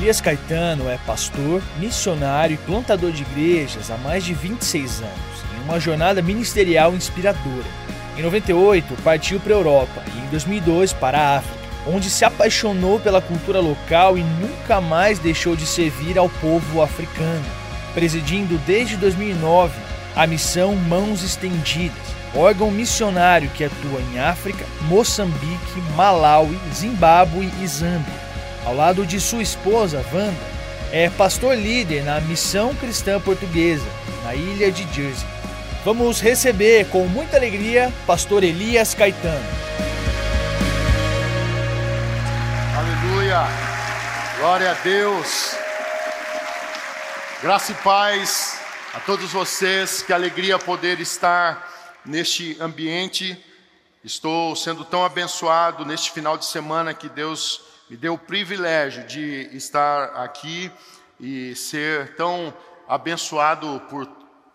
Elias Caetano é pastor, missionário e plantador de igrejas há mais de 26 anos, em uma jornada ministerial inspiradora. Em 98, partiu para a Europa e em 2002 para a África, onde se apaixonou pela cultura local e nunca mais deixou de servir ao povo africano, presidindo desde 2009 a missão Mãos Estendidas, órgão missionário que atua em África, Moçambique, Malawi, Zimbábue e Zâmbia ao lado de sua esposa, Wanda, é pastor líder na Missão Cristã Portuguesa, na ilha de Jersey. Vamos receber com muita alegria pastor Elias Caetano. Aleluia! Glória a Deus! Graça e paz a todos vocês, que alegria poder estar neste ambiente. Estou sendo tão abençoado neste final de semana que Deus me deu o privilégio de estar aqui e ser tão abençoado por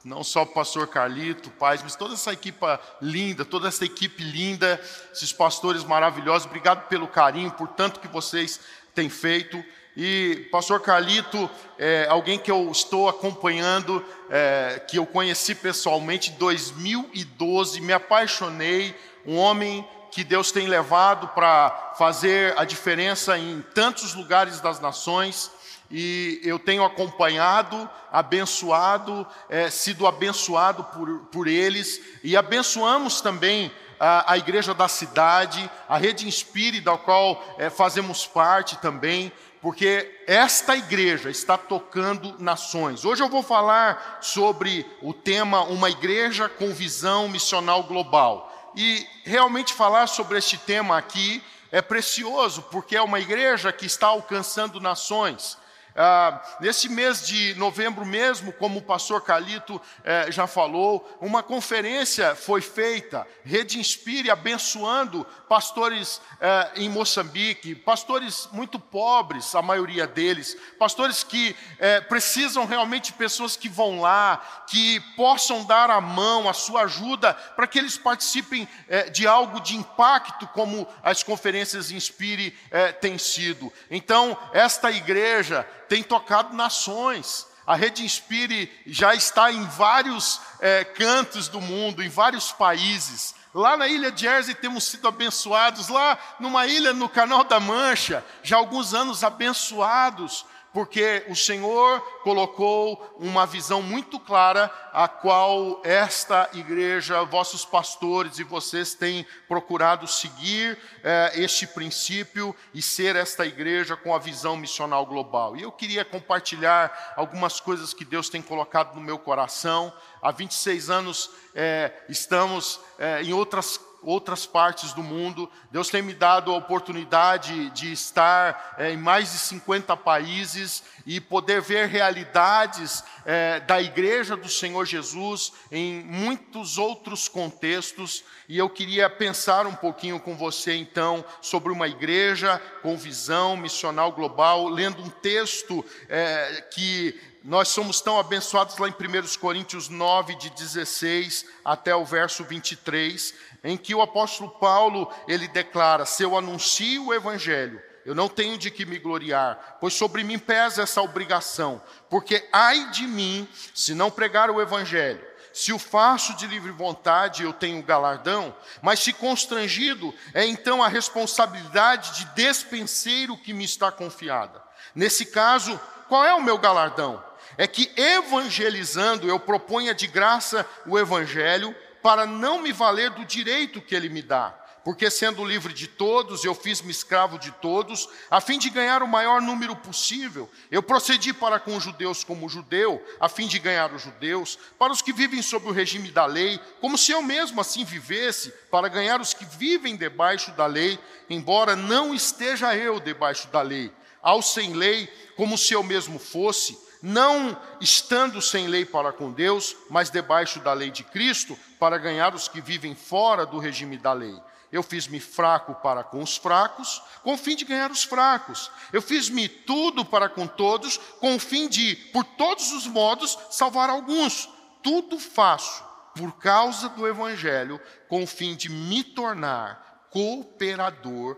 não só o pastor Carlito, pais, mas toda essa equipe linda, toda essa equipe linda, esses pastores maravilhosos. Obrigado pelo carinho, por tanto que vocês têm feito. E pastor Carlito, é alguém que eu estou acompanhando, é, que eu conheci pessoalmente em 2012, me apaixonei, um homem que Deus tem levado para fazer a diferença em tantos lugares das nações e eu tenho acompanhado, abençoado, é, sido abençoado por, por eles e abençoamos também a, a igreja da cidade, a rede Inspire, da qual é, fazemos parte também, porque esta igreja está tocando nações. Hoje eu vou falar sobre o tema Uma Igreja com Visão Missional Global. E realmente falar sobre este tema aqui é precioso, porque é uma igreja que está alcançando nações. Ah, nesse mês de novembro mesmo, como o pastor Calito eh, já falou, uma conferência foi feita, Rede Inspire, abençoando pastores eh, em Moçambique, pastores muito pobres, a maioria deles, pastores que eh, precisam realmente de pessoas que vão lá, que possam dar a mão, a sua ajuda, para que eles participem de algo de impacto, como as conferências Inspire têm sido. Então, esta igreja, tem tocado nações. A Rede Inspire já está em vários é, cantos do mundo, em vários países. Lá na ilha de Jersey temos sido abençoados, lá numa ilha no Canal da Mancha, já há alguns anos abençoados porque o Senhor colocou uma visão muito clara, a qual esta igreja, vossos pastores e vocês têm procurado seguir eh, este princípio e ser esta igreja com a visão missional global. E eu queria compartilhar algumas coisas que Deus tem colocado no meu coração. Há 26 anos eh, estamos eh, em outras outras partes do mundo. Deus tem me dado a oportunidade de estar é, em mais de 50 países e poder ver realidades é, da Igreja do Senhor Jesus em muitos outros contextos. E eu queria pensar um pouquinho com você, então, sobre uma igreja com visão missional global, lendo um texto é, que nós somos tão abençoados lá em 1 Coríntios 9, de 16 até o verso 23, em que o apóstolo Paulo, ele declara, se eu anuncio o evangelho, eu não tenho de que me gloriar, pois sobre mim pesa essa obrigação, porque ai de mim se não pregar o evangelho. Se o faço de livre vontade, eu tenho galardão, mas se constrangido, é então a responsabilidade de despenseiro que me está confiada. Nesse caso, qual é o meu galardão? É que evangelizando eu proponha de graça o evangelho para não me valer do direito que ele me dá. Porque sendo livre de todos, eu fiz-me escravo de todos, a fim de ganhar o maior número possível. Eu procedi para com os judeus como judeu, a fim de ganhar os judeus, para os que vivem sob o regime da lei, como se eu mesmo assim vivesse, para ganhar os que vivem debaixo da lei, embora não esteja eu debaixo da lei. Ao sem lei, como se eu mesmo fosse, não estando sem lei para com Deus, mas debaixo da lei de Cristo, para ganhar os que vivem fora do regime da lei. Eu fiz-me fraco para com os fracos, com o fim de ganhar os fracos. Eu fiz-me tudo para com todos, com o fim de, por todos os modos, salvar alguns. Tudo faço por causa do Evangelho, com o fim de me tornar cooperador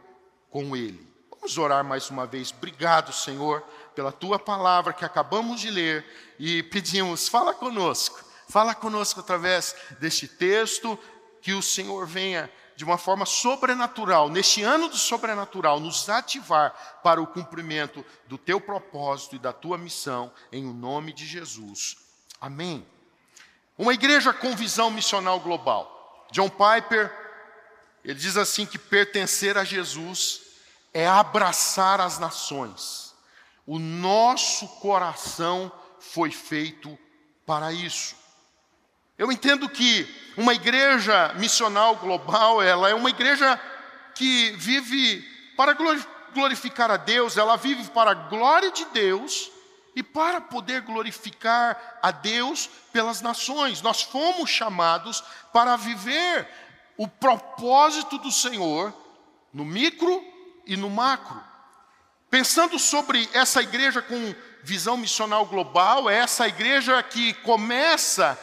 com Ele Vamos orar mais uma vez. Obrigado, Senhor, pela tua palavra que acabamos de ler e pedimos, fala conosco. Fala conosco através deste texto, que o Senhor venha de uma forma sobrenatural, neste ano do sobrenatural, nos ativar para o cumprimento do teu propósito e da tua missão, em o nome de Jesus. Amém. Uma igreja com visão missional global. John Piper, ele diz assim que pertencer a Jesus é abraçar as nações. O nosso coração foi feito para isso. Eu entendo que uma igreja missional global, ela é uma igreja que vive para glorificar a Deus, ela vive para a glória de Deus e para poder glorificar a Deus pelas nações. Nós fomos chamados para viver o propósito do Senhor no micro e no macro. Pensando sobre essa igreja com visão missional global, é essa igreja que começa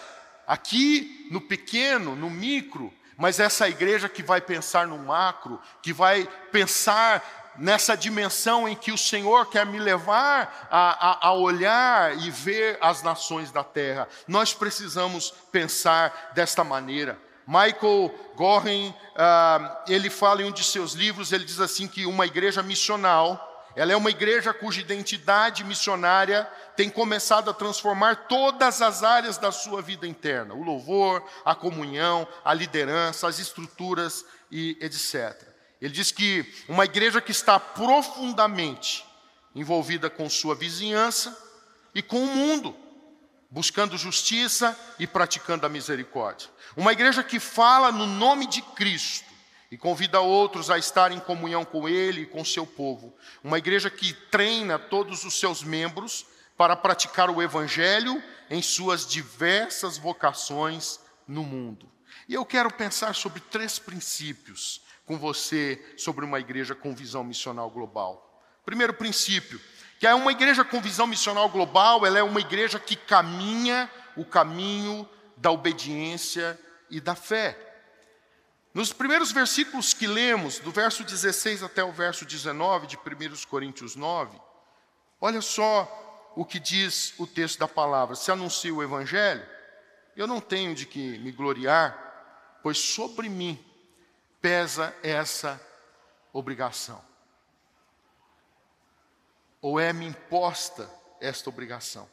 aqui no pequeno, no micro, mas essa igreja que vai pensar no macro, que vai pensar nessa dimensão em que o Senhor quer me levar a, a, a, olhar e ver as nações da terra. Nós precisamos pensar desta maneira. Michael Goren, uh, ele fala em um de seus livros, ele diz assim que uma igreja missional, ela é uma igreja cuja identidade missionária tem começado a transformar todas as áreas da sua vida interna: o louvor, a comunhão, a liderança, as estruturas e etc. Ele diz que uma igreja que está profundamente envolvida com sua vizinhança e com o mundo, buscando justiça e praticando a misericórdia. Uma igreja que fala no nome de Cristo e convida outros a estar em comunhão com Ele e com seu povo. Uma igreja que treina todos os seus membros para praticar o Evangelho em suas diversas vocações no mundo. E eu quero pensar sobre três princípios com você sobre uma igreja com visão missional global. Primeiro princípio, que é uma igreja com visão missional global, ela é uma igreja que caminha o caminho da obediência e da fé. Nos primeiros versículos que lemos, do verso 16 até o verso 19 de 1 Coríntios 9, olha só o que diz o texto da palavra. Se anuncia o evangelho, eu não tenho de que me gloriar, pois sobre mim pesa essa obrigação. Ou é-me imposta esta obrigação.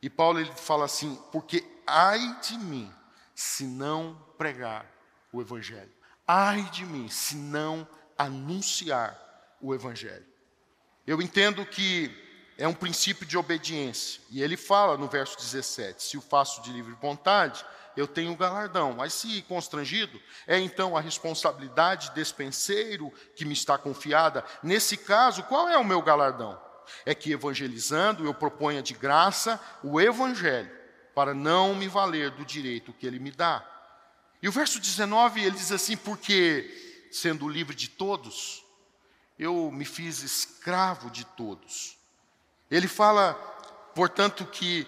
E Paulo ele fala assim: porque ai de mim se não pregar o evangelho. Ai de mim se não anunciar o evangelho. Eu entendo que é um princípio de obediência. E ele fala no verso 17: se o faço de livre vontade, eu tenho galardão. Mas se constrangido, é então a responsabilidade despenseiro que me está confiada. Nesse caso, qual é o meu galardão? É que evangelizando eu proponha de graça o evangelho, para não me valer do direito que ele me dá. E o verso 19 ele diz assim: porque sendo livre de todos, eu me fiz escravo de todos ele fala, portanto, que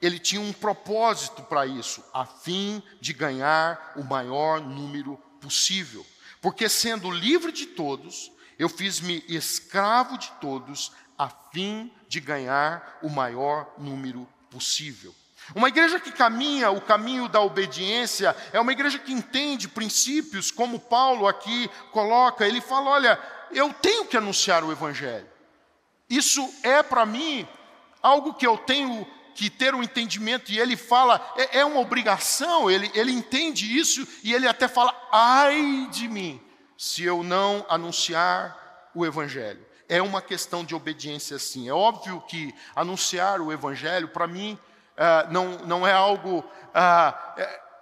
ele tinha um propósito para isso, a fim de ganhar o maior número possível. Porque sendo livre de todos, eu fiz-me escravo de todos, a fim de ganhar o maior número possível. Uma igreja que caminha o caminho da obediência é uma igreja que entende princípios, como Paulo aqui coloca. Ele fala: olha, eu tenho que anunciar o Evangelho. Isso é para mim algo que eu tenho que ter um entendimento, e ele fala, é, é, uma obrigação, ele, ele entende isso, e ele até fala: ai de mim, se eu não anunciar o Evangelho. É uma questão de obediência, sim. É óbvio que anunciar o Evangelho, para mim, não, não é algo.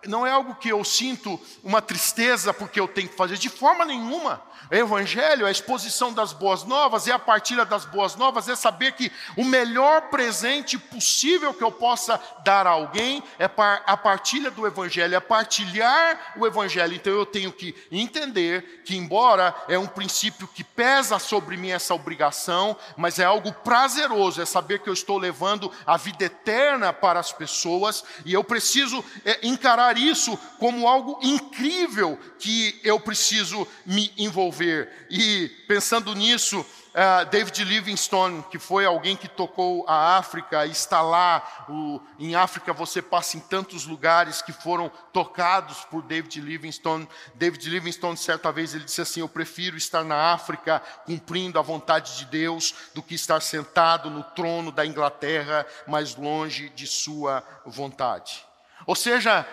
Não é algo que eu sinto uma tristeza porque eu tenho que fazer, de forma nenhuma. O Evangelho, a exposição das boas novas, é a partilha das boas novas, é saber que o melhor presente possível que eu possa dar a alguém é a partilha do Evangelho, é partilhar o Evangelho. Então eu tenho que entender que, embora é um princípio que pesa sobre mim essa obrigação, mas é algo prazeroso, é saber que eu estou levando a vida eterna para as pessoas e eu preciso é, isso como algo incrível que eu preciso me envolver. E pensando nisso, uh, David Livingstone, que foi alguém que tocou a África, está lá. O, em África você passa em tantos lugares que foram tocados por David Livingstone. David Livingstone, certa vez, ele disse assim: Eu prefiro estar na África cumprindo a vontade de Deus do que estar sentado no trono da Inglaterra, mais longe de Sua vontade. Ou seja,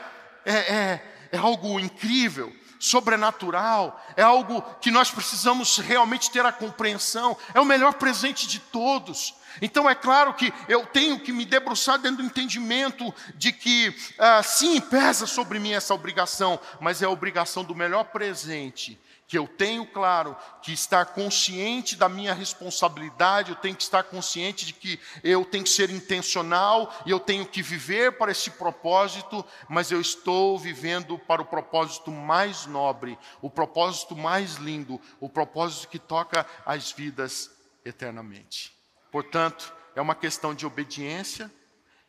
é, é, é algo incrível sobrenatural, é algo que nós precisamos realmente ter a compreensão, é o melhor presente de todos. Então é claro que eu tenho que me debruçar dentro do entendimento de que, ah, sim, pesa sobre mim essa obrigação, mas é a obrigação do melhor presente que eu tenho claro que estar consciente da minha responsabilidade, eu tenho que estar consciente de que eu tenho que ser intencional e eu tenho que viver para esse propósito, mas eu estou vivendo para o propósito mais nobre, o propósito mais lindo, o propósito que toca as vidas eternamente. Portanto, é uma questão de obediência,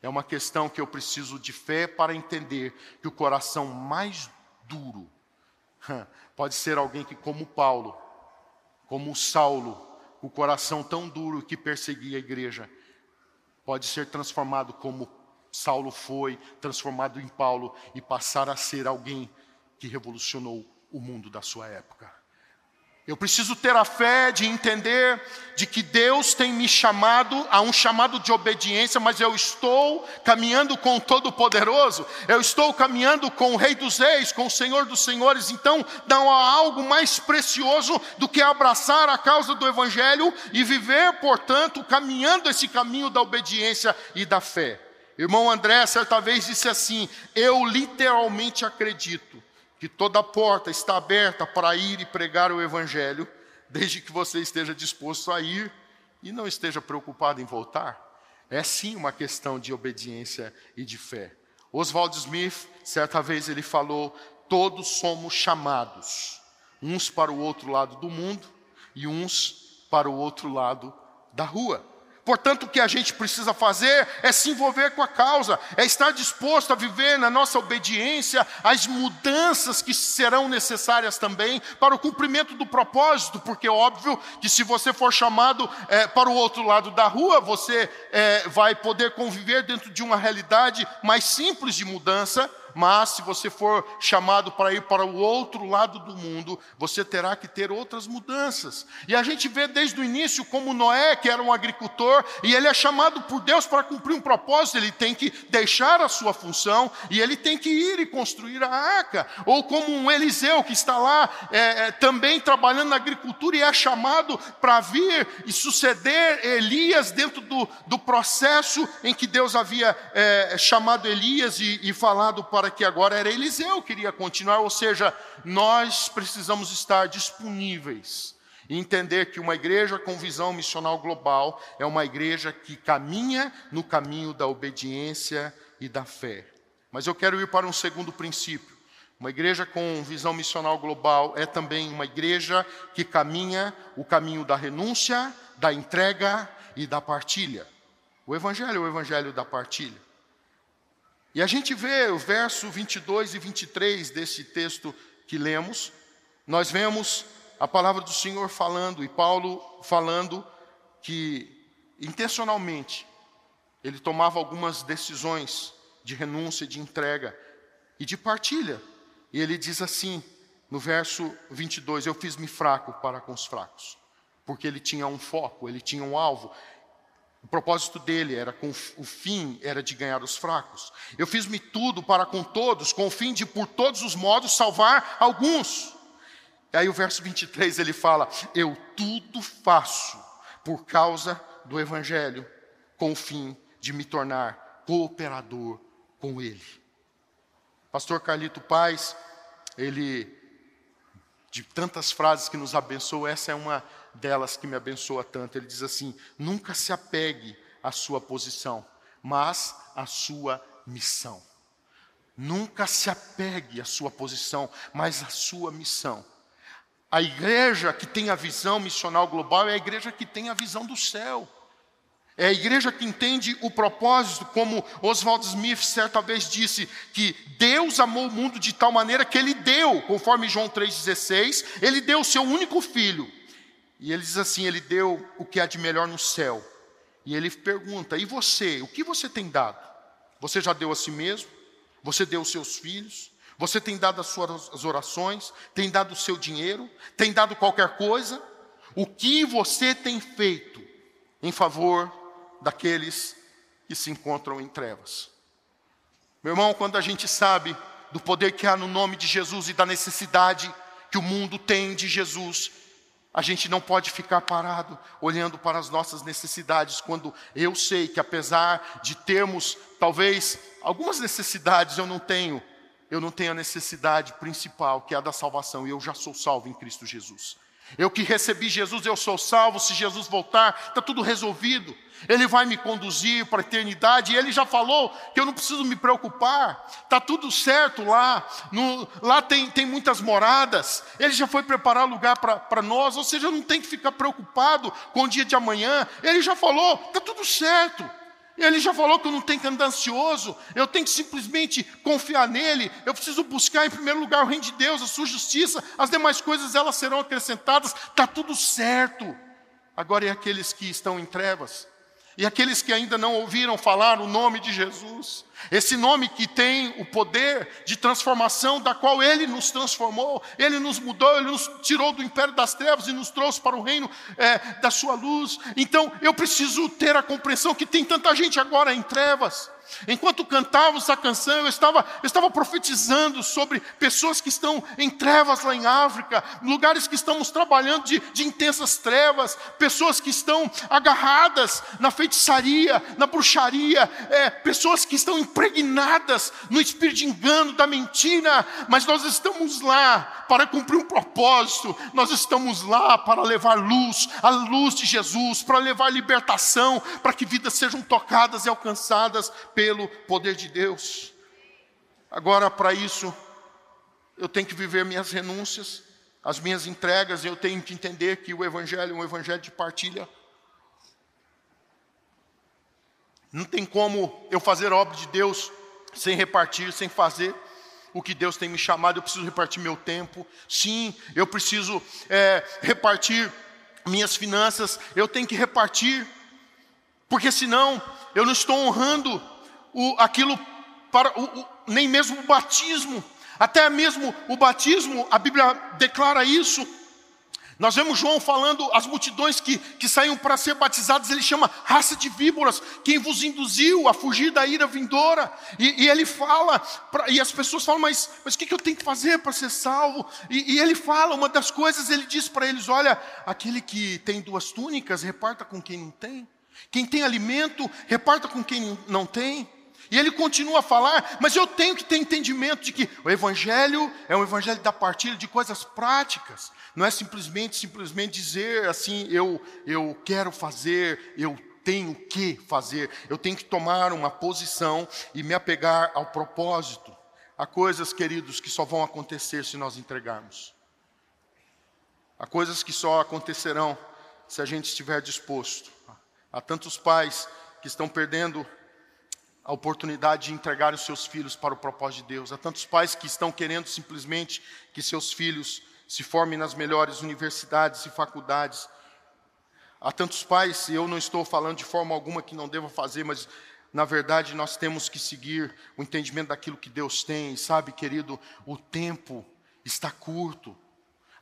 é uma questão que eu preciso de fé para entender que o coração mais duro Pode ser alguém que, como Paulo, como Saulo, o coração tão duro que perseguia a igreja, pode ser transformado como Saulo foi, transformado em Paulo e passar a ser alguém que revolucionou o mundo da sua época. Eu preciso ter a fé de entender de que Deus tem me chamado a um chamado de obediência, mas eu estou caminhando com o Todo-Poderoso, eu estou caminhando com o Rei dos Reis, com o Senhor dos Senhores, então não há algo mais precioso do que abraçar a causa do Evangelho e viver, portanto, caminhando esse caminho da obediência e da fé. Irmão André, certa vez disse assim: Eu literalmente acredito que toda porta está aberta para ir e pregar o Evangelho, desde que você esteja disposto a ir e não esteja preocupado em voltar. É sim uma questão de obediência e de fé. Oswald Smith, certa vez, ele falou: todos somos chamados, uns para o outro lado do mundo e uns para o outro lado da rua. Portanto, o que a gente precisa fazer é se envolver com a causa, é estar disposto a viver na nossa obediência as mudanças que serão necessárias também para o cumprimento do propósito, porque é óbvio que se você for chamado é, para o outro lado da rua, você é, vai poder conviver dentro de uma realidade mais simples de mudança mas se você for chamado para ir para o outro lado do mundo, você terá que ter outras mudanças. E a gente vê desde o início como Noé, que era um agricultor, e ele é chamado por Deus para cumprir um propósito, ele tem que deixar a sua função e ele tem que ir e construir a arca. Ou como um Eliseu que está lá é, é, também trabalhando na agricultura e é chamado para vir e suceder Elias dentro do, do processo em que Deus havia é, chamado Elias e, e falado para que agora era Eliseu queria continuar, ou seja, nós precisamos estar disponíveis e entender que uma igreja com visão missional global é uma igreja que caminha no caminho da obediência e da fé. Mas eu quero ir para um segundo princípio. Uma igreja com visão missional global é também uma igreja que caminha o caminho da renúncia, da entrega e da partilha. O evangelho é o evangelho da partilha. E a gente vê o verso 22 e 23 desse texto que lemos, nós vemos a palavra do Senhor falando e Paulo falando que intencionalmente ele tomava algumas decisões de renúncia, de entrega e de partilha. E ele diz assim, no verso 22, eu fiz-me fraco para com os fracos, porque ele tinha um foco, ele tinha um alvo, o propósito dele era com o fim era de ganhar os fracos. Eu fiz-me tudo para com todos, com o fim de por todos os modos salvar alguns. E aí o verso 23 ele fala: "Eu tudo faço por causa do evangelho, com o fim de me tornar cooperador com ele." Pastor Carlito Paz, ele de tantas frases que nos abençoou, essa é uma delas que me abençoa tanto. Ele diz assim: nunca se apegue à sua posição, mas à sua missão. Nunca se apegue à sua posição, mas à sua missão. A igreja que tem a visão missional global é a igreja que tem a visão do céu. É a igreja que entende o propósito, como Oswald Smith certa vez disse, que Deus amou o mundo de tal maneira que ele deu, conforme João 3,16, ele deu o seu único filho, e ele diz assim: Ele deu o que há de melhor no céu. E ele pergunta: E você, o que você tem dado? Você já deu a si mesmo? Você deu os seus filhos? Você tem dado as suas orações? Tem dado o seu dinheiro? Tem dado qualquer coisa? O que você tem feito em favor daqueles que se encontram em trevas? Meu irmão, quando a gente sabe do poder que há no nome de Jesus e da necessidade que o mundo tem de Jesus, a gente não pode ficar parado olhando para as nossas necessidades, quando eu sei que apesar de termos talvez algumas necessidades, eu não tenho, eu não tenho a necessidade principal, que é a da salvação, e eu já sou salvo em Cristo Jesus. Eu que recebi Jesus, eu sou salvo. Se Jesus voltar, está tudo resolvido. Ele vai me conduzir para a eternidade. Ele já falou que eu não preciso me preocupar. Está tudo certo lá. No, lá tem, tem muitas moradas. Ele já foi preparar lugar para nós. Ou seja, não tenho que ficar preocupado com o dia de amanhã. Ele já falou, está tudo certo. Ele já falou que eu não tenho que andar ansioso, eu tenho que simplesmente confiar nele, eu preciso buscar em primeiro lugar o reino de Deus, a sua justiça, as demais coisas elas serão acrescentadas, está tudo certo. Agora é aqueles que estão em trevas, e aqueles que ainda não ouviram falar o nome de Jesus, esse nome que tem o poder de transformação, da qual Ele nos transformou, Ele nos mudou, Ele nos tirou do império das trevas e nos trouxe para o reino é, da Sua luz. Então eu preciso ter a compreensão que tem tanta gente agora em trevas, Enquanto cantávamos essa canção, eu estava, eu estava profetizando sobre pessoas que estão em trevas lá em África, lugares que estamos trabalhando de, de intensas trevas, pessoas que estão agarradas na feitiçaria, na bruxaria, é, pessoas que estão impregnadas no espírito de engano, da mentira, mas nós estamos lá para cumprir um propósito, nós estamos lá para levar luz, a luz de Jesus, para levar libertação, para que vidas sejam tocadas e alcançadas pelo poder de Deus. Agora, para isso, eu tenho que viver minhas renúncias, as minhas entregas, eu tenho que entender que o Evangelho é um Evangelho de partilha. Não tem como eu fazer a obra de Deus sem repartir, sem fazer o que Deus tem me chamado. Eu preciso repartir meu tempo. Sim, eu preciso é, repartir minhas finanças. Eu tenho que repartir, porque senão eu não estou honrando o, aquilo para o, o, nem mesmo o batismo, até mesmo o batismo, a Bíblia declara isso. Nós vemos João falando as multidões que, que saíam para ser batizadas, ele chama raça de víboras, quem vos induziu a fugir da ira vindoura. E, e ele fala, pra, e as pessoas falam, mas, mas o que, que eu tenho que fazer para ser salvo? E, e, ele fala, uma das coisas, ele diz para eles: olha, aquele que tem duas túnicas, reparta com quem não tem. Quem tem alimento, reparta com quem não tem. E ele continua a falar, mas eu tenho que ter entendimento de que o evangelho é um evangelho da partilha de coisas práticas. Não é simplesmente simplesmente dizer assim, eu eu quero fazer, eu tenho que fazer. Eu tenho que tomar uma posição e me apegar ao propósito. Há coisas, queridos, que só vão acontecer se nós entregarmos. Há coisas que só acontecerão se a gente estiver disposto. Há tantos pais que estão perdendo a oportunidade de entregar os seus filhos para o propósito de Deus. Há tantos pais que estão querendo simplesmente que seus filhos se formem nas melhores universidades e faculdades. Há tantos pais, e eu não estou falando de forma alguma que não deva fazer, mas na verdade nós temos que seguir o entendimento daquilo que Deus tem. sabe, querido, o tempo está curto.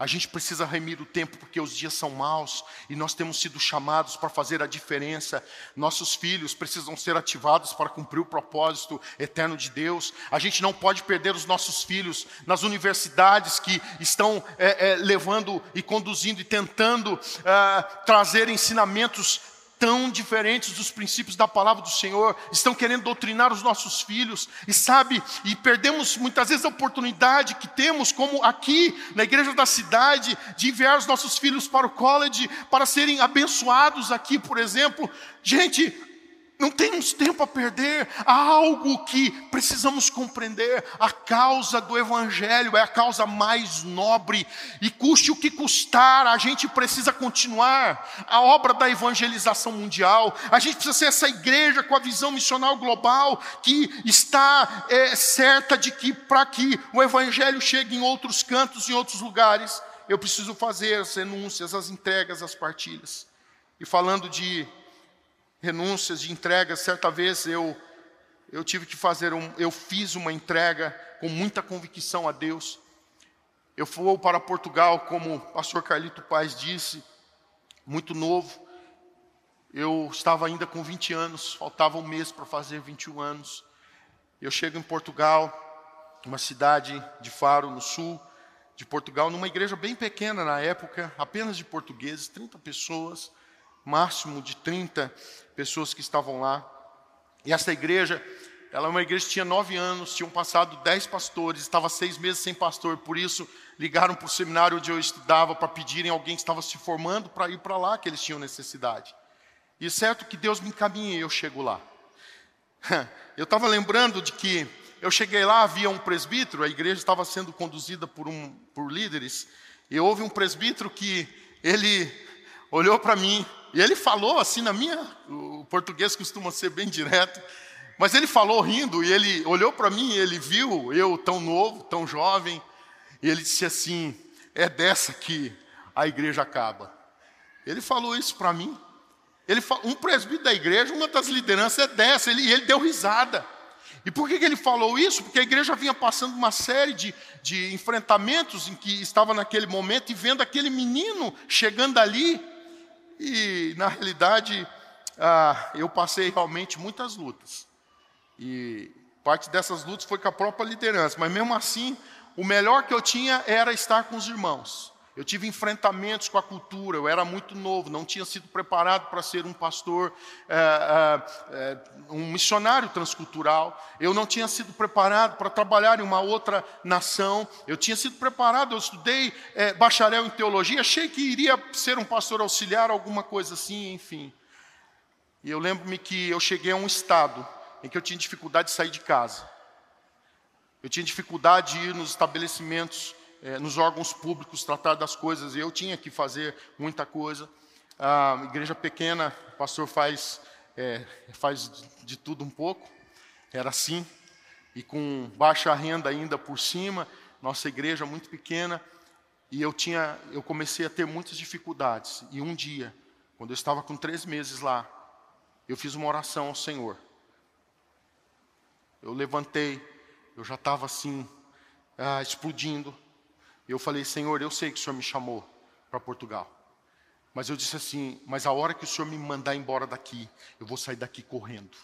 A gente precisa remir o tempo porque os dias são maus e nós temos sido chamados para fazer a diferença. Nossos filhos precisam ser ativados para cumprir o propósito eterno de Deus. A gente não pode perder os nossos filhos nas universidades que estão é, é, levando e conduzindo e tentando é, trazer ensinamentos tão diferentes dos princípios da palavra do Senhor, estão querendo doutrinar os nossos filhos, e sabe, e perdemos muitas vezes a oportunidade que temos, como aqui na igreja da cidade, de enviar os nossos filhos para o college, para serem abençoados aqui, por exemplo. Gente, não temos tempo a perder, há algo que precisamos compreender. A causa do Evangelho é a causa mais nobre, e custe o que custar, a gente precisa continuar a obra da evangelização mundial, a gente precisa ser essa igreja com a visão missional global, que está é, certa de que para que o Evangelho chegue em outros cantos, em outros lugares, eu preciso fazer as renúncias, as entregas, as partilhas. E falando de renúncias, de entregas, certa vez eu eu tive que fazer um, eu fiz uma entrega com muita convicção a Deus. Eu fui para Portugal, como o pastor Carlito Paz disse, muito novo. Eu estava ainda com 20 anos, faltava um mês para fazer 21 anos. Eu chego em Portugal, uma cidade de Faro, no sul de Portugal, numa igreja bem pequena na época, apenas de portugueses, 30 pessoas, máximo de 30 pessoas que estavam lá. E essa igreja, ela é uma igreja que tinha nove anos, tinham passado dez pastores, estava seis meses sem pastor, por isso ligaram para o seminário onde eu estudava para pedirem alguém que estava se formando para ir para lá, que eles tinham necessidade. E certo que Deus me encaminha e eu chego lá. Eu estava lembrando de que eu cheguei lá, havia um presbítero, a igreja estava sendo conduzida por, um, por líderes, e houve um presbítero que ele olhou para mim, e ele falou assim na minha, o português costuma ser bem direto, mas ele falou rindo, e ele olhou para mim, e ele viu eu tão novo, tão jovem, e ele disse assim: é dessa que a igreja acaba. Ele falou isso para mim. Ele, um presbítero da igreja, uma das lideranças é dessa, ele, e ele deu risada. E por que, que ele falou isso? Porque a igreja vinha passando uma série de, de enfrentamentos em que estava naquele momento e vendo aquele menino chegando ali. E, na realidade, ah, eu passei realmente muitas lutas. E parte dessas lutas foi com a própria liderança. Mas mesmo assim, o melhor que eu tinha era estar com os irmãos. Eu tive enfrentamentos com a cultura, eu era muito novo, não tinha sido preparado para ser um pastor, é, é, um missionário transcultural, eu não tinha sido preparado para trabalhar em uma outra nação, eu tinha sido preparado, eu estudei é, bacharel em teologia, achei que iria ser um pastor auxiliar, alguma coisa assim, enfim. E eu lembro-me que eu cheguei a um estado em que eu tinha dificuldade de sair de casa, eu tinha dificuldade de ir nos estabelecimentos é, nos órgãos públicos tratar das coisas, eu tinha que fazer muita coisa. A igreja pequena, o pastor faz, é, faz de tudo um pouco, era assim, e com baixa renda ainda por cima, nossa igreja muito pequena, e eu tinha, eu comecei a ter muitas dificuldades. E um dia, quando eu estava com três meses lá, eu fiz uma oração ao Senhor. Eu levantei, eu já estava assim, ah, explodindo. Eu falei, Senhor, eu sei que o Senhor me chamou para Portugal. Mas eu disse assim, mas a hora que o Senhor me mandar embora daqui, eu vou sair daqui correndo.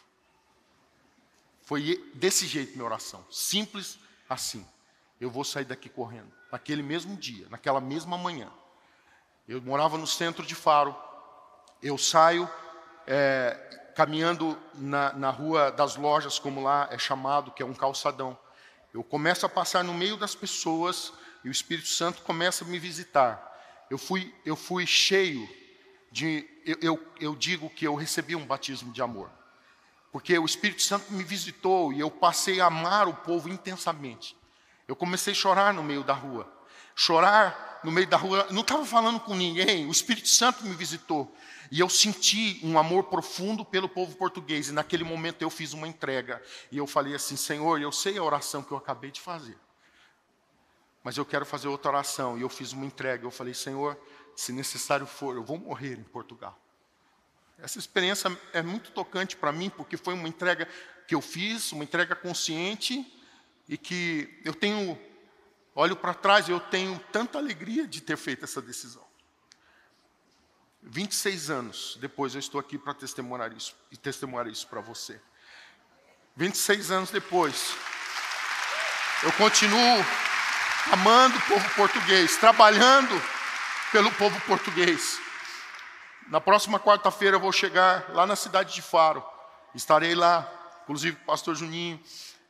Foi desse jeito minha oração, simples assim. Eu vou sair daqui correndo. Naquele mesmo dia, naquela mesma manhã. Eu morava no centro de Faro. Eu saio é, caminhando na, na rua das lojas, como lá é chamado, que é um calçadão. Eu começo a passar no meio das pessoas e o Espírito Santo começa a me visitar. Eu fui, eu fui cheio de. Eu, eu, eu digo que eu recebi um batismo de amor. Porque o Espírito Santo me visitou e eu passei a amar o povo intensamente. Eu comecei a chorar no meio da rua. Chorar no meio da rua, não estava falando com ninguém, o Espírito Santo me visitou. E eu senti um amor profundo pelo povo português. E naquele momento eu fiz uma entrega. E eu falei assim: Senhor, eu sei a oração que eu acabei de fazer mas eu quero fazer outra oração. E eu fiz uma entrega. Eu falei, Senhor, se necessário for, eu vou morrer em Portugal. Essa experiência é muito tocante para mim, porque foi uma entrega que eu fiz, uma entrega consciente, e que eu tenho, olho para trás eu tenho tanta alegria de ter feito essa decisão. 26 anos depois eu estou aqui para testemunhar isso e testemunhar isso para você. 26 anos depois, eu continuo amando o povo português, trabalhando pelo povo português. Na próxima quarta-feira eu vou chegar lá na cidade de Faro. Estarei lá, inclusive com o pastor Juninho.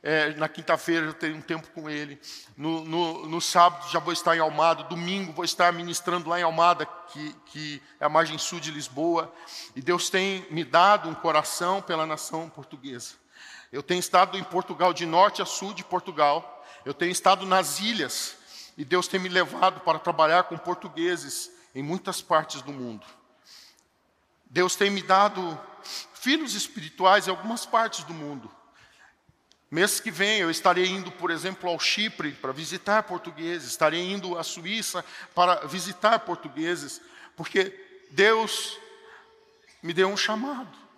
É, na quinta-feira eu tenho um tempo com ele. No, no, no, sábado já vou estar em Almada. Domingo vou estar ministrando lá em Almada, que, que é a margem sul de Lisboa. E Deus tem me dado um coração pela nação portuguesa. Eu tenho estado em Portugal, de norte a sul de Portugal. Eu tenho estado nas ilhas e Deus tem me levado para trabalhar com portugueses em muitas partes do mundo. Deus tem me dado filhos espirituais em algumas partes do mundo. Mês que vem eu estarei indo, por exemplo, ao Chipre para visitar portugueses, estarei indo à Suíça para visitar portugueses, porque Deus me deu um chamado.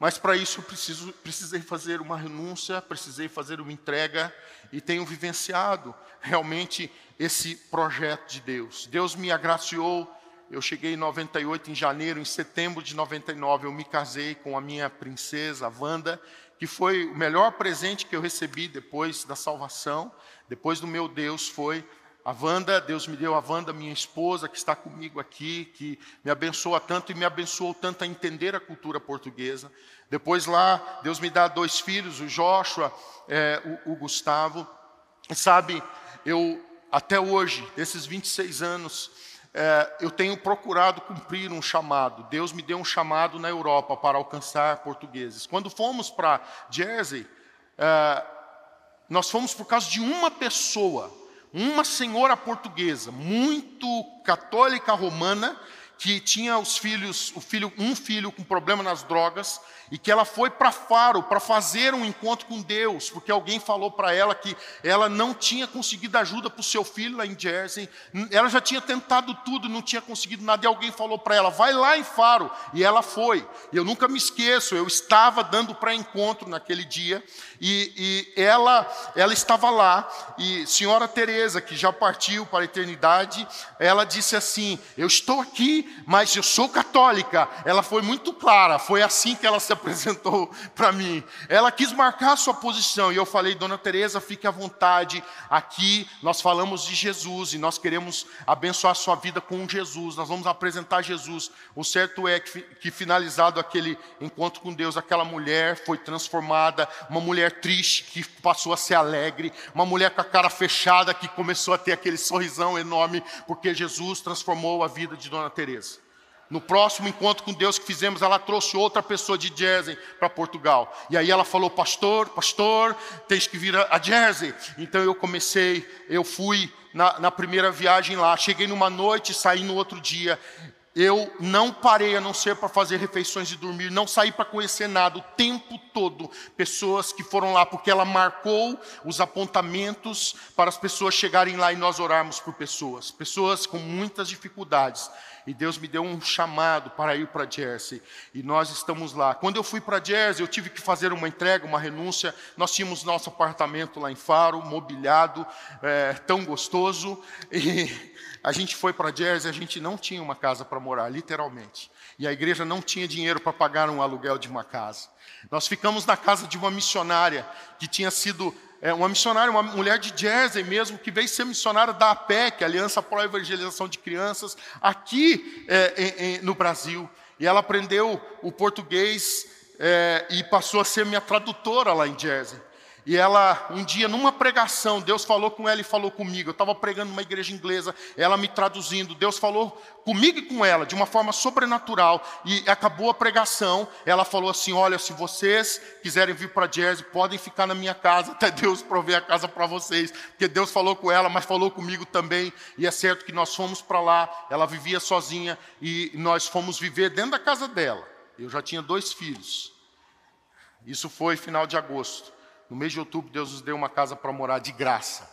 Mas para isso eu preciso, precisei fazer uma renúncia, precisei fazer uma entrega e tenho vivenciado realmente esse projeto de Deus. Deus me agraciou. Eu cheguei em 98, em janeiro, em setembro de 99, eu me casei com a minha princesa, Wanda, que foi o melhor presente que eu recebi depois da salvação, depois do meu Deus, foi a Wanda, Deus me deu a Wanda, minha esposa, que está comigo aqui, que me abençoa tanto e me abençoou tanto a entender a cultura portuguesa. Depois lá, Deus me dá dois filhos, o Joshua, é, o, o Gustavo. E sabe, eu até hoje, desses 26 anos, é, eu tenho procurado cumprir um chamado. Deus me deu um chamado na Europa para alcançar portugueses. Quando fomos para Jersey, é, nós fomos por causa de uma pessoa, uma senhora portuguesa, muito católica romana, que tinha os filhos, o filho, um filho com problema nas drogas, e que ela foi para Faro para fazer um encontro com Deus, porque alguém falou para ela que ela não tinha conseguido ajuda para o seu filho lá em Jersey, ela já tinha tentado tudo, não tinha conseguido nada, e alguém falou para ela, vai lá em Faro, e ela foi. E eu nunca me esqueço, eu estava dando para encontro naquele dia, e, e ela, ela estava lá, e senhora Teresa, que já partiu para a eternidade, ela disse assim: Eu estou aqui, mas eu sou católica. Ela foi muito clara, foi assim que ela se apresentou para mim. Ela quis marcar sua posição, e eu falei: Dona Teresa, fique à vontade, aqui nós falamos de Jesus, e nós queremos abençoar sua vida com Jesus, nós vamos apresentar Jesus. O certo é que, que finalizado aquele encontro com Deus, aquela mulher foi transformada, uma mulher mulher triste que passou a ser alegre, uma mulher com a cara fechada que começou a ter aquele sorrisão enorme, porque Jesus transformou a vida de Dona Teresa. No próximo encontro com Deus que fizemos, ela trouxe outra pessoa de Jersey para Portugal. E aí ela falou: Pastor, pastor, tens que vir a Jersey. Então eu comecei, eu fui na, na primeira viagem lá. Cheguei numa noite, saí no outro dia. Eu não parei a não ser para fazer refeições e dormir, não saí para conhecer nada o tempo todo. Pessoas que foram lá, porque ela marcou os apontamentos para as pessoas chegarem lá e nós orarmos por pessoas. Pessoas com muitas dificuldades. E Deus me deu um chamado para ir para Jersey. E nós estamos lá. Quando eu fui para Jersey, eu tive que fazer uma entrega, uma renúncia. Nós tínhamos nosso apartamento lá em Faro, mobiliado, é, tão gostoso. E a gente foi para Jersey, a gente não tinha uma casa para morar, literalmente. E a igreja não tinha dinheiro para pagar um aluguel de uma casa. Nós ficamos na casa de uma missionária que tinha sido é, uma missionária, uma mulher de Jersey mesmo, que veio ser missionária da APEC, Aliança Pro Evangelização de Crianças, aqui é, no Brasil. E ela aprendeu o português é, e passou a ser minha tradutora lá em Jersey. E ela, um dia, numa pregação, Deus falou com ela e falou comigo. Eu estava pregando numa igreja inglesa, ela me traduzindo. Deus falou comigo e com ela, de uma forma sobrenatural. E acabou a pregação. Ela falou assim: Olha, se vocês quiserem vir para Jersey, podem ficar na minha casa, até Deus prover a casa para vocês. Porque Deus falou com ela, mas falou comigo também. E é certo que nós fomos para lá. Ela vivia sozinha e nós fomos viver dentro da casa dela. Eu já tinha dois filhos. Isso foi final de agosto. No mês de outubro, Deus nos deu uma casa para morar de graça.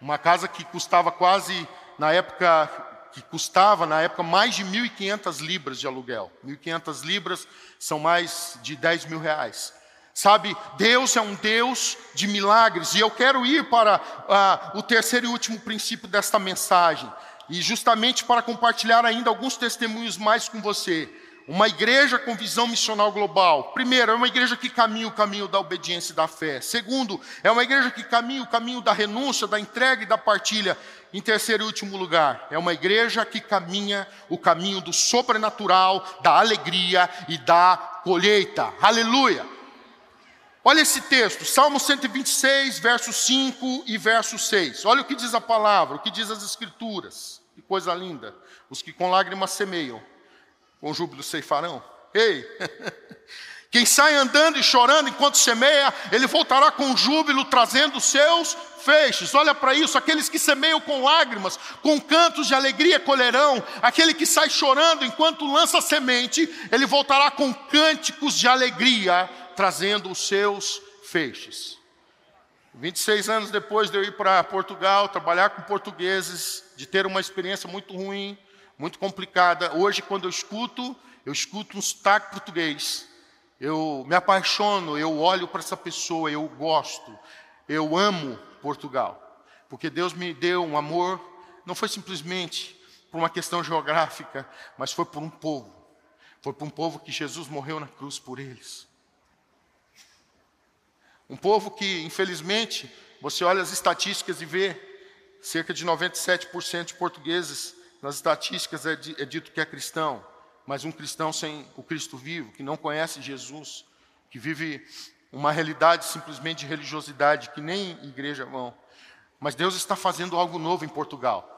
Uma casa que custava quase, na época, que custava, na época, mais de 1.500 libras de aluguel. 1.500 libras são mais de 10 mil reais. Sabe, Deus é um Deus de milagres. E eu quero ir para ah, o terceiro e último princípio desta mensagem. E justamente para compartilhar ainda alguns testemunhos mais com você. Uma igreja com visão missional global. Primeiro, é uma igreja que caminha o caminho da obediência e da fé. Segundo, é uma igreja que caminha o caminho da renúncia, da entrega e da partilha. Em terceiro e último lugar, é uma igreja que caminha o caminho do sobrenatural, da alegria e da colheita. Aleluia! Olha esse texto, Salmo 126, verso 5 e verso 6. Olha o que diz a palavra, o que diz as escrituras. Que coisa linda. Os que com lágrimas semeiam com júbilo ceifarão? Ei! Quem sai andando e chorando enquanto semeia, ele voltará com júbilo trazendo seus feixes. Olha para isso, aqueles que semeiam com lágrimas, com cantos de alegria colherão. Aquele que sai chorando enquanto lança semente, ele voltará com cânticos de alegria, trazendo os seus feixes. 26 anos depois de eu ir para Portugal, trabalhar com portugueses, de ter uma experiência muito ruim, muito complicada. Hoje, quando eu escuto, eu escuto um sotaque português. Eu me apaixono, eu olho para essa pessoa, eu gosto, eu amo Portugal. Porque Deus me deu um amor, não foi simplesmente por uma questão geográfica, mas foi por um povo. Foi por um povo que Jesus morreu na cruz por eles. Um povo que, infelizmente, você olha as estatísticas e vê cerca de 97% de portugueses nas estatísticas é, é dito que é cristão, mas um cristão sem o Cristo vivo, que não conhece Jesus, que vive uma realidade simplesmente de religiosidade que nem igreja vão. Mas Deus está fazendo algo novo em Portugal.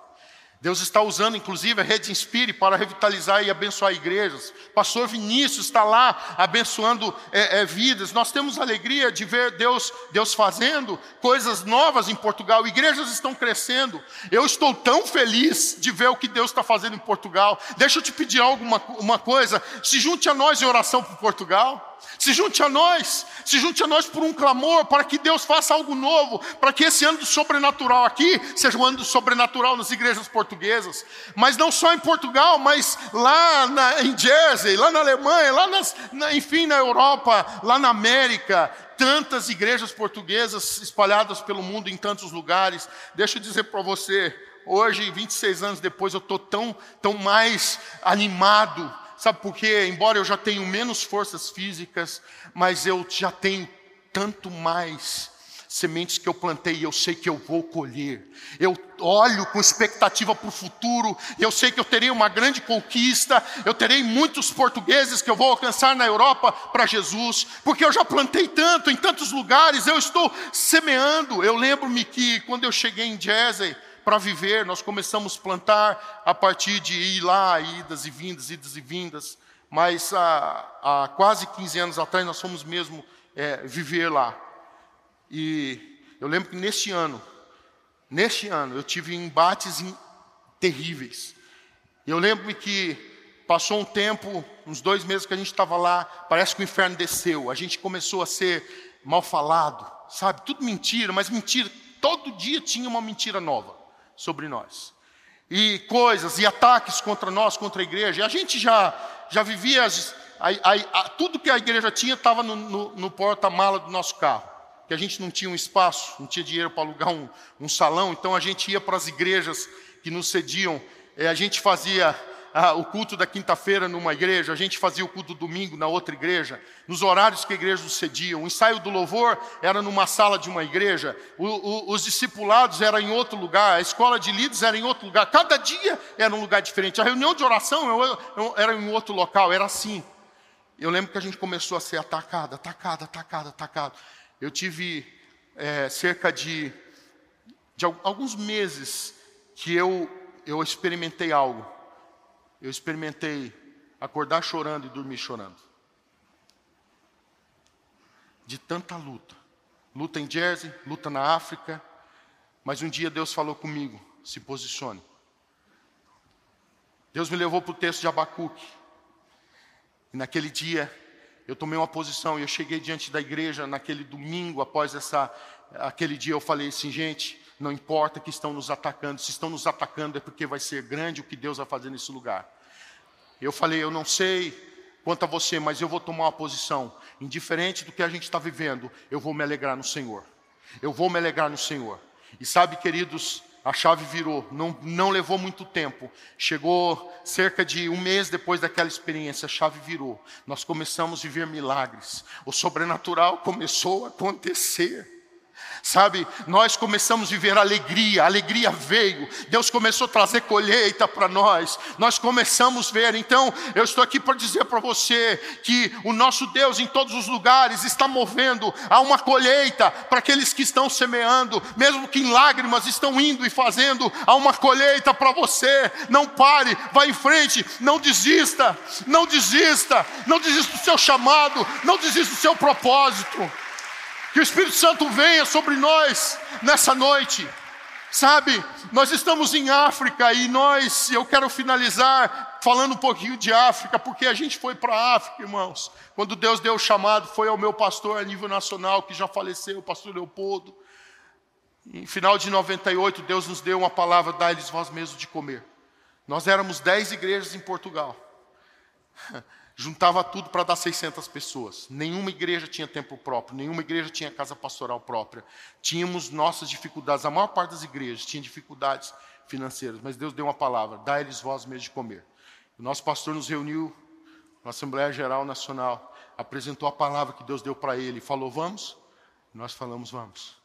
Deus está usando, inclusive, a Rede Inspire para revitalizar e abençoar igrejas. Pastor Vinícius está lá abençoando é, é, vidas. Nós temos alegria de ver Deus, Deus fazendo coisas novas em Portugal. Igrejas estão crescendo. Eu estou tão feliz de ver o que Deus está fazendo em Portugal. Deixa eu te pedir alguma uma coisa. Se junte a nós em oração por Portugal. Se junte a nós, se junte a nós por um clamor, para que Deus faça algo novo, para que esse ano do sobrenatural aqui seja um ano do sobrenatural nas igrejas portuguesas, mas não só em Portugal, mas lá na, em Jersey, lá na Alemanha, lá nas, na, enfim, na Europa, lá na América, tantas igrejas portuguesas espalhadas pelo mundo em tantos lugares. Deixa eu dizer para você, hoje, 26 anos depois, eu estou tão, tão mais animado Sabe por quê? Embora eu já tenha menos forças físicas, mas eu já tenho tanto mais sementes que eu plantei e eu sei que eu vou colher. Eu olho com expectativa para o futuro, eu sei que eu terei uma grande conquista, eu terei muitos portugueses que eu vou alcançar na Europa para Jesus, porque eu já plantei tanto em tantos lugares, eu estou semeando. Eu lembro-me que quando eu cheguei em Jersey, para viver, nós começamos a plantar a partir de ir lá, idas e vindas, idas e vindas, mas há, há quase 15 anos atrás nós fomos mesmo é, viver lá. E eu lembro que neste ano, neste ano, eu tive embates terríveis. Eu lembro que passou um tempo, uns dois meses que a gente estava lá, parece que o inferno desceu, a gente começou a ser mal falado, sabe? Tudo mentira, mas mentira, todo dia tinha uma mentira nova sobre nós. E coisas e ataques contra nós, contra a igreja. E a gente já, já vivia, as, a, a, a, tudo que a igreja tinha estava no, no, no porta-mala do nosso carro. Que a gente não tinha um espaço, não tinha dinheiro para alugar um, um salão, então a gente ia para as igrejas que nos cediam. É, a gente fazia ah, o culto da quinta-feira numa igreja, a gente fazia o culto do domingo na outra igreja, nos horários que a igreja cedia. O ensaio do louvor era numa sala de uma igreja, o, o, os discipulados era em outro lugar, a escola de líderes era em outro lugar, cada dia era um lugar diferente. A reunião de oração era em outro local, era assim. Eu lembro que a gente começou a ser atacado, atacado, atacado, atacado. Eu tive é, cerca de, de alguns meses que eu, eu experimentei algo eu experimentei acordar chorando e dormir chorando. De tanta luta. Luta em Jersey, luta na África. Mas um dia Deus falou comigo: se posicione. Deus me levou para o texto de Abacuque. E naquele dia eu tomei uma posição e eu cheguei diante da igreja naquele domingo após essa aquele dia eu falei assim, gente, não importa que estão nos atacando, se estão nos atacando é porque vai ser grande o que Deus vai fazer nesse lugar. Eu falei, eu não sei quanto a você, mas eu vou tomar uma posição. Indiferente do que a gente está vivendo, eu vou me alegrar no Senhor. Eu vou me alegrar no Senhor. E sabe, queridos, a chave virou, não, não levou muito tempo. Chegou cerca de um mês depois daquela experiência, a chave virou. Nós começamos a viver milagres. O sobrenatural começou a acontecer. Sabe, nós começamos a viver alegria, alegria veio, Deus começou a trazer colheita para nós, nós começamos a ver. Então, eu estou aqui para dizer para você que o nosso Deus em todos os lugares está movendo a uma colheita para aqueles que estão semeando, mesmo que em lágrimas estão indo e fazendo, a uma colheita para você. Não pare, vá em frente, não desista, não desista, não desista do seu chamado, não desista do seu propósito. Que o Espírito Santo venha sobre nós nessa noite. Sabe, nós estamos em África e nós, eu quero finalizar falando um pouquinho de África, porque a gente foi para a África, irmãos. Quando Deus deu o chamado, foi ao meu pastor a nível nacional, que já faleceu, o pastor Leopoldo. Em final de 98, Deus nos deu uma palavra, dá-lhes vós mesmo de comer. Nós éramos 10 igrejas em Portugal. Juntava tudo para dar 600 pessoas. Nenhuma igreja tinha templo próprio, nenhuma igreja tinha casa pastoral própria. Tínhamos nossas dificuldades. A maior parte das igrejas tinha dificuldades financeiras, mas Deus deu uma palavra: dá-lhes vós mesmo de comer. O nosso pastor nos reuniu na Assembleia Geral Nacional, apresentou a palavra que Deus deu para ele falou: vamos? Nós falamos: vamos.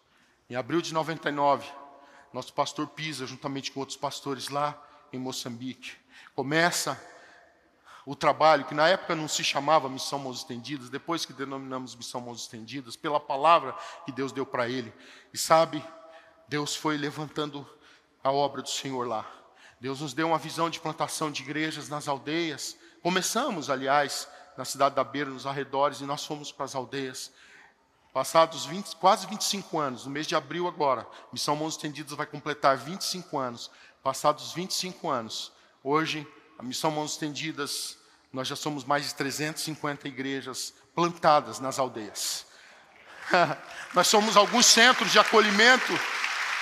Em abril de 99, nosso pastor Pisa, juntamente com outros pastores lá em Moçambique, começa o trabalho, que na época não se chamava Missão Mãos Estendidas, depois que denominamos Missão Mãos Estendidas, pela palavra que Deus deu para ele. E sabe, Deus foi levantando a obra do Senhor lá. Deus nos deu uma visão de plantação de igrejas nas aldeias. Começamos, aliás, na cidade da Beira, nos arredores, e nós fomos para as aldeias. Passados 20, quase 25 anos, no mês de abril agora, Missão Mãos Estendidas vai completar 25 anos. Passados 25 anos, hoje, a Missão Mãos Estendidas, nós já somos mais de 350 igrejas plantadas nas aldeias. nós somos alguns centros de acolhimento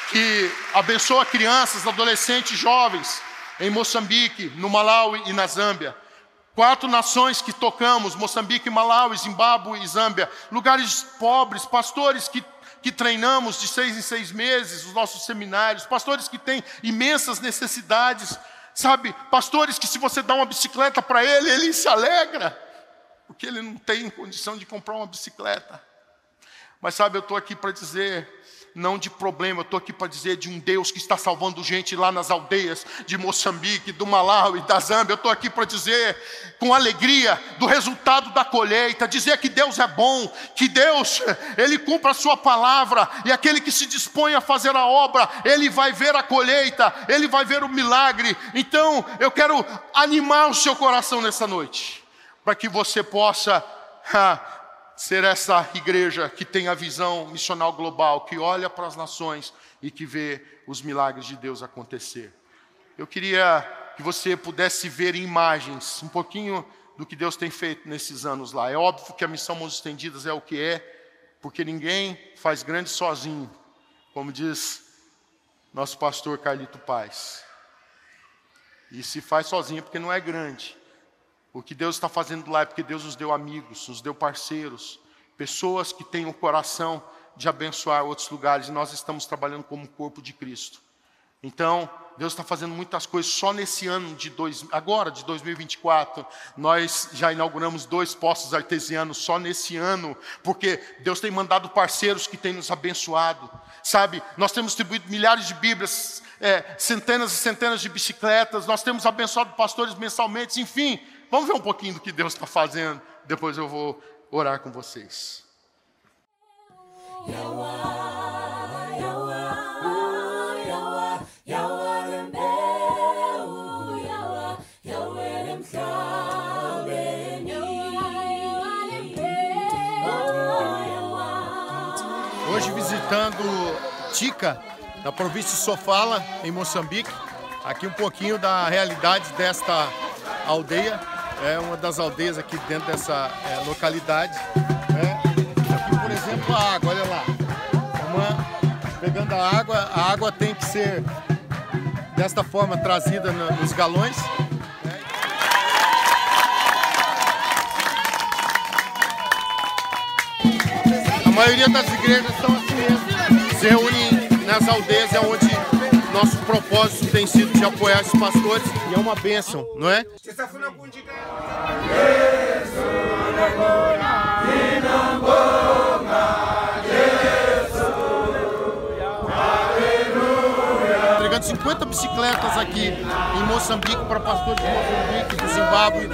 que abençoa crianças, adolescentes, jovens em Moçambique, no Malawi e na Zâmbia. Quatro nações que tocamos: Moçambique, Malawi, Zimbábue e Zâmbia. Lugares pobres, pastores que, que treinamos de seis em seis meses, os nossos seminários, pastores que têm imensas necessidades, sabe? Pastores que, se você dá uma bicicleta para ele, ele se alegra, porque ele não tem condição de comprar uma bicicleta. Mas, sabe, eu estou aqui para dizer não de problema, eu estou aqui para dizer de um Deus que está salvando gente lá nas aldeias de Moçambique, do Malau e da Zâmbia. Eu estou aqui para dizer com alegria do resultado da colheita, dizer que Deus é bom, que Deus, Ele cumpre a sua palavra, e aquele que se dispõe a fazer a obra, Ele vai ver a colheita, Ele vai ver o milagre. Então, eu quero animar o seu coração nessa noite, para que você possa ser essa igreja que tem a visão missional global, que olha para as nações e que vê os milagres de Deus acontecer. Eu queria que você pudesse ver em imagens um pouquinho do que Deus tem feito nesses anos lá. É óbvio que a missão Mãos Estendidas é o que é, porque ninguém faz grande sozinho, como diz nosso pastor Carlito Paz. E se faz sozinho porque não é grande. O que Deus está fazendo lá é porque Deus nos deu amigos, nos deu parceiros, pessoas que têm o coração de abençoar outros lugares, e nós estamos trabalhando como corpo de Cristo. Então, Deus está fazendo muitas coisas só nesse ano de dois, agora de 2024. Nós já inauguramos dois postos artesianos só nesse ano, porque Deus tem mandado parceiros que têm nos abençoado. Sabe, nós temos distribuído milhares de Bíblias, é, centenas e centenas de bicicletas, nós temos abençoado pastores mensalmente, enfim, Vamos ver um pouquinho do que Deus está fazendo. Depois eu vou orar com vocês. Hoje visitando Tica, na província de Sofala, em Moçambique. Aqui um pouquinho da realidade desta aldeia é uma das aldeias aqui dentro dessa é, localidade. Né? Aqui, por exemplo, a água, olha lá. Uma, pegando a água, a água tem que ser desta forma trazida nos galões. Né? A maioria das igrejas são assim mesmo. Se reúnem nas aldeias, é onde nosso propósito tem sido de apoiar esses pastores. E é uma bênção, não é? Entregando 50 bicicletas aqui em Moçambique para pastores de Moçambique, do Zimbábue,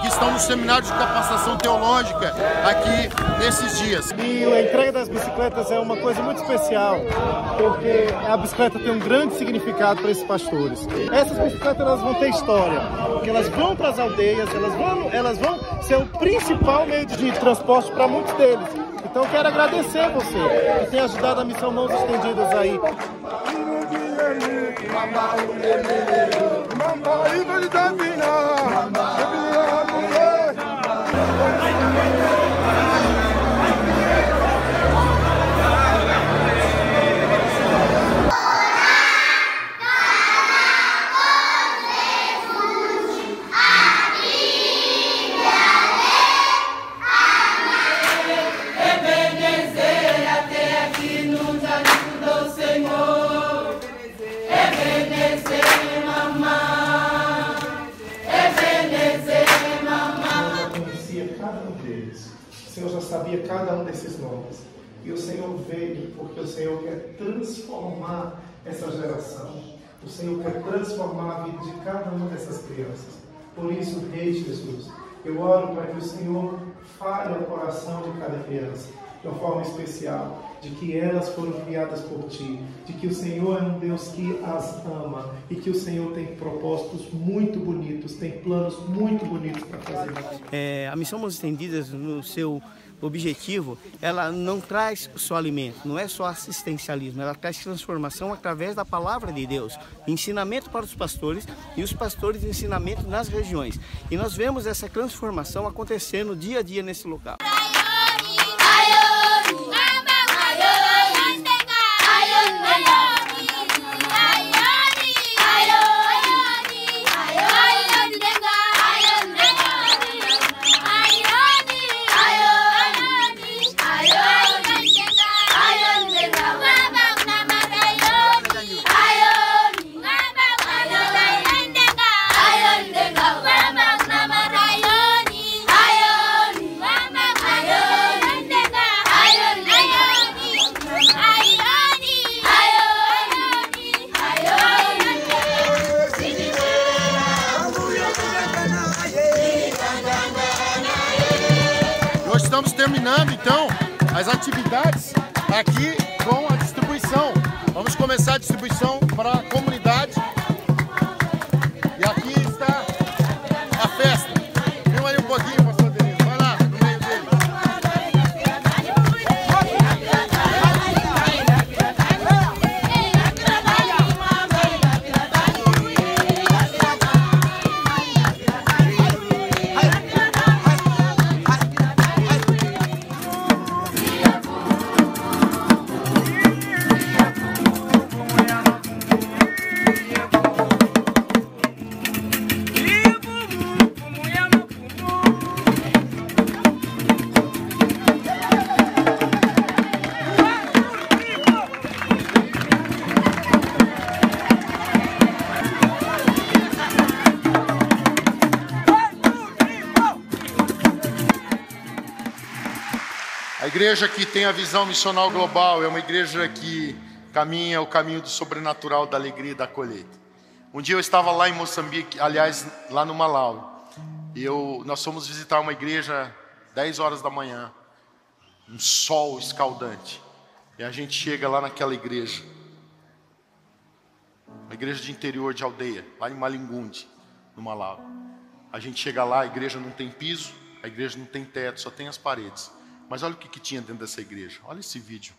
que estão no seminário de capacitação teológica aqui nesses dias. E a entrega das bicicletas é uma coisa muito especial, porque a bicicleta tem um grande significado para esses pastores. Essas bicicletas elas vão ter história, porque elas vão para as aldeias, elas vão, elas vão ser o principal meio de transporte para muitos deles. Então quero agradecer você que tem ajudado a missão Mãos Estendidas aí. Mamba, Mamba, Mamba, Mamba, Mamba, Mamba, Mamba, cada um desses nomes. E o Senhor veio porque o Senhor quer transformar essa geração. O Senhor quer transformar a vida de cada uma dessas crianças. Por isso, Rei Jesus, eu oro para que o Senhor fale ao coração de cada criança de uma forma especial, de que elas foram criadas por Ti, de que o Senhor é um Deus que as ama e que o Senhor tem propósitos muito bonitos, tem planos muito bonitos para fazer. É, a missão Mãos Estendidas, no seu objetivo, ela não traz só alimento, não é só assistencialismo, ela traz transformação através da palavra de Deus, ensinamento para os pastores e os pastores ensinamento nas regiões. E nós vemos essa transformação acontecendo dia a dia nesse local. Igreja que tem a visão missional global é uma igreja que caminha o caminho do sobrenatural, da alegria e da colheita. Um dia eu estava lá em Moçambique, aliás, lá no Malau, e eu, nós fomos visitar uma igreja 10 horas da manhã, um sol escaldante, e a gente chega lá naquela igreja, uma igreja de interior de aldeia, lá em Malingundi, no Malau. A gente chega lá, a igreja não tem piso, a igreja não tem teto, só tem as paredes. Mas olha o que, que tinha dentro dessa igreja. Olha esse vídeo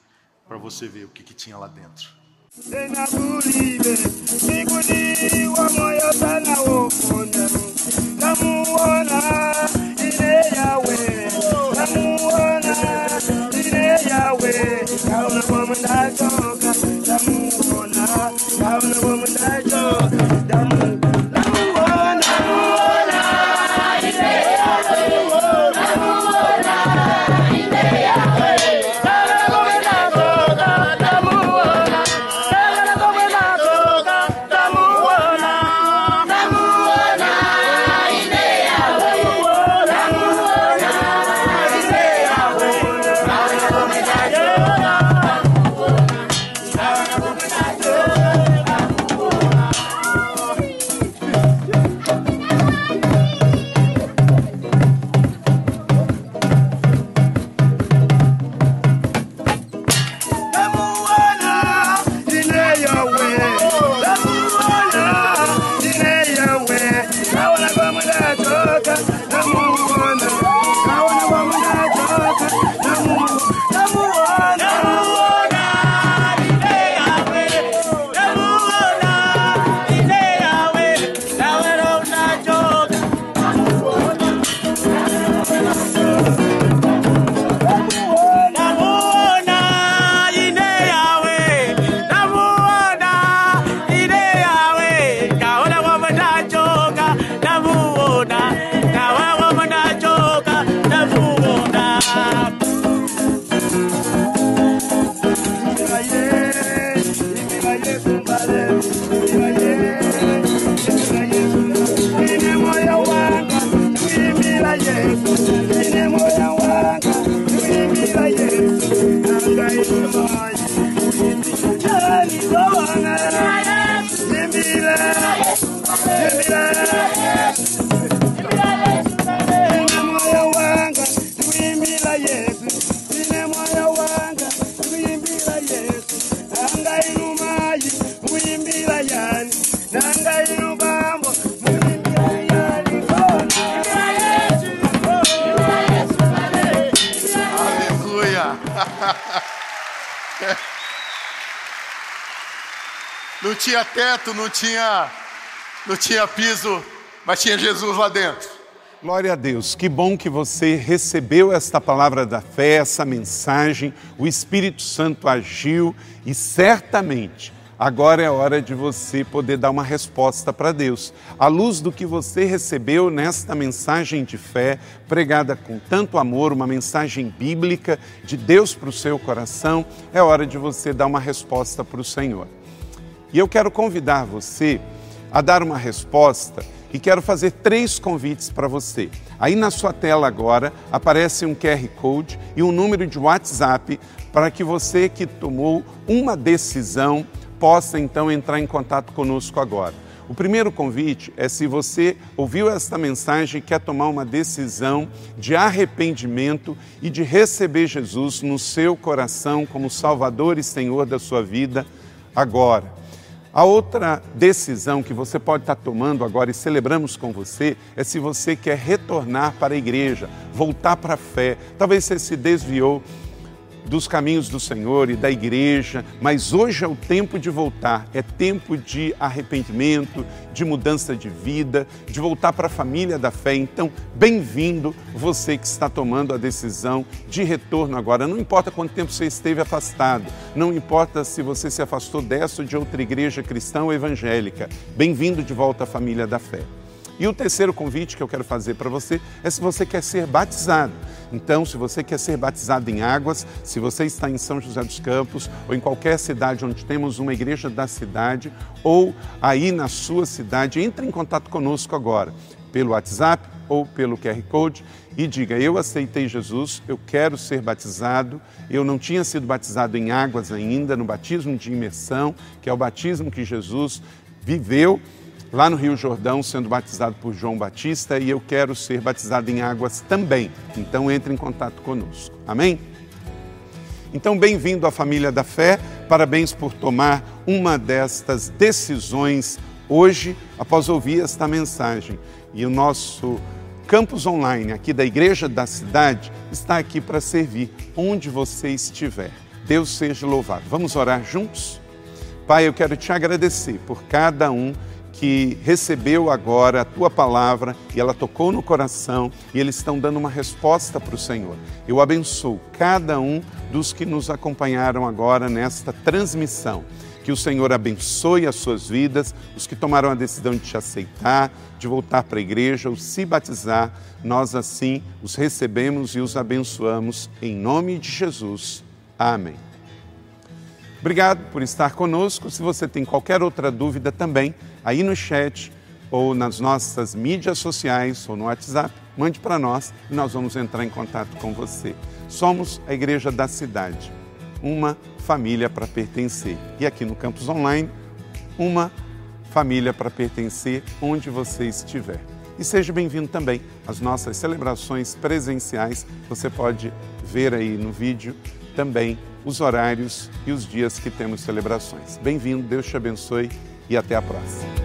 para você ver o que, que tinha lá dentro. Yesu, tinha teto, não tinha, não tinha piso, mas tinha Jesus lá dentro. Glória a Deus, que bom que você recebeu esta palavra da fé, essa mensagem, o Espírito Santo agiu e certamente agora é hora de você poder dar uma resposta para Deus. À luz do que você recebeu nesta mensagem de fé, pregada com tanto amor, uma mensagem bíblica de Deus para o seu coração, é hora de você dar uma resposta para o Senhor. E eu quero convidar você a dar uma resposta e quero fazer três convites para você. Aí na sua tela agora aparece um QR Code e um número de WhatsApp para que você que tomou uma decisão possa então entrar em contato conosco agora. O primeiro convite é se você ouviu esta mensagem e quer tomar uma decisão de arrependimento e de receber Jesus no seu coração como Salvador e Senhor da sua vida agora. A outra decisão que você pode estar tomando agora e celebramos com você é se você quer retornar para a igreja, voltar para a fé. Talvez você se desviou dos caminhos do Senhor e da igreja, mas hoje é o tempo de voltar, é tempo de arrependimento, de mudança de vida, de voltar para a família da fé. Então, bem-vindo você que está tomando a decisão de retorno agora. Não importa quanto tempo você esteve afastado, não importa se você se afastou dessa ou de outra igreja cristã ou evangélica. Bem-vindo de volta à família da fé. E o terceiro convite que eu quero fazer para você é se você quer ser batizado. Então, se você quer ser batizado em águas, se você está em São José dos Campos ou em qualquer cidade onde temos uma igreja da cidade ou aí na sua cidade, entre em contato conosco agora pelo WhatsApp ou pelo QR Code e diga: Eu aceitei Jesus, eu quero ser batizado. Eu não tinha sido batizado em águas ainda, no batismo de imersão, que é o batismo que Jesus viveu lá no Rio Jordão, sendo batizado por João Batista, e eu quero ser batizado em águas também. Então entre em contato conosco. Amém? Então, bem-vindo à família da fé. Parabéns por tomar uma destas decisões hoje, após ouvir esta mensagem. E o nosso campus online aqui da Igreja da Cidade está aqui para servir onde você estiver. Deus seja louvado. Vamos orar juntos? Pai, eu quero te agradecer por cada um que recebeu agora a tua palavra e ela tocou no coração e eles estão dando uma resposta para o Senhor. Eu abençoo cada um dos que nos acompanharam agora nesta transmissão. Que o Senhor abençoe as suas vidas, os que tomaram a decisão de te aceitar, de voltar para a igreja ou se batizar, nós assim os recebemos e os abençoamos em nome de Jesus. Amém. Obrigado por estar conosco. Se você tem qualquer outra dúvida também, aí no chat ou nas nossas mídias sociais ou no WhatsApp, mande para nós e nós vamos entrar em contato com você. Somos a Igreja da Cidade, uma família para pertencer. E aqui no campus online, uma família para pertencer onde você estiver. E seja bem-vindo também às nossas celebrações presenciais. Você pode ver aí no vídeo também os horários e os dias que temos celebrações. Bem-vindo, Deus te abençoe e até a próxima.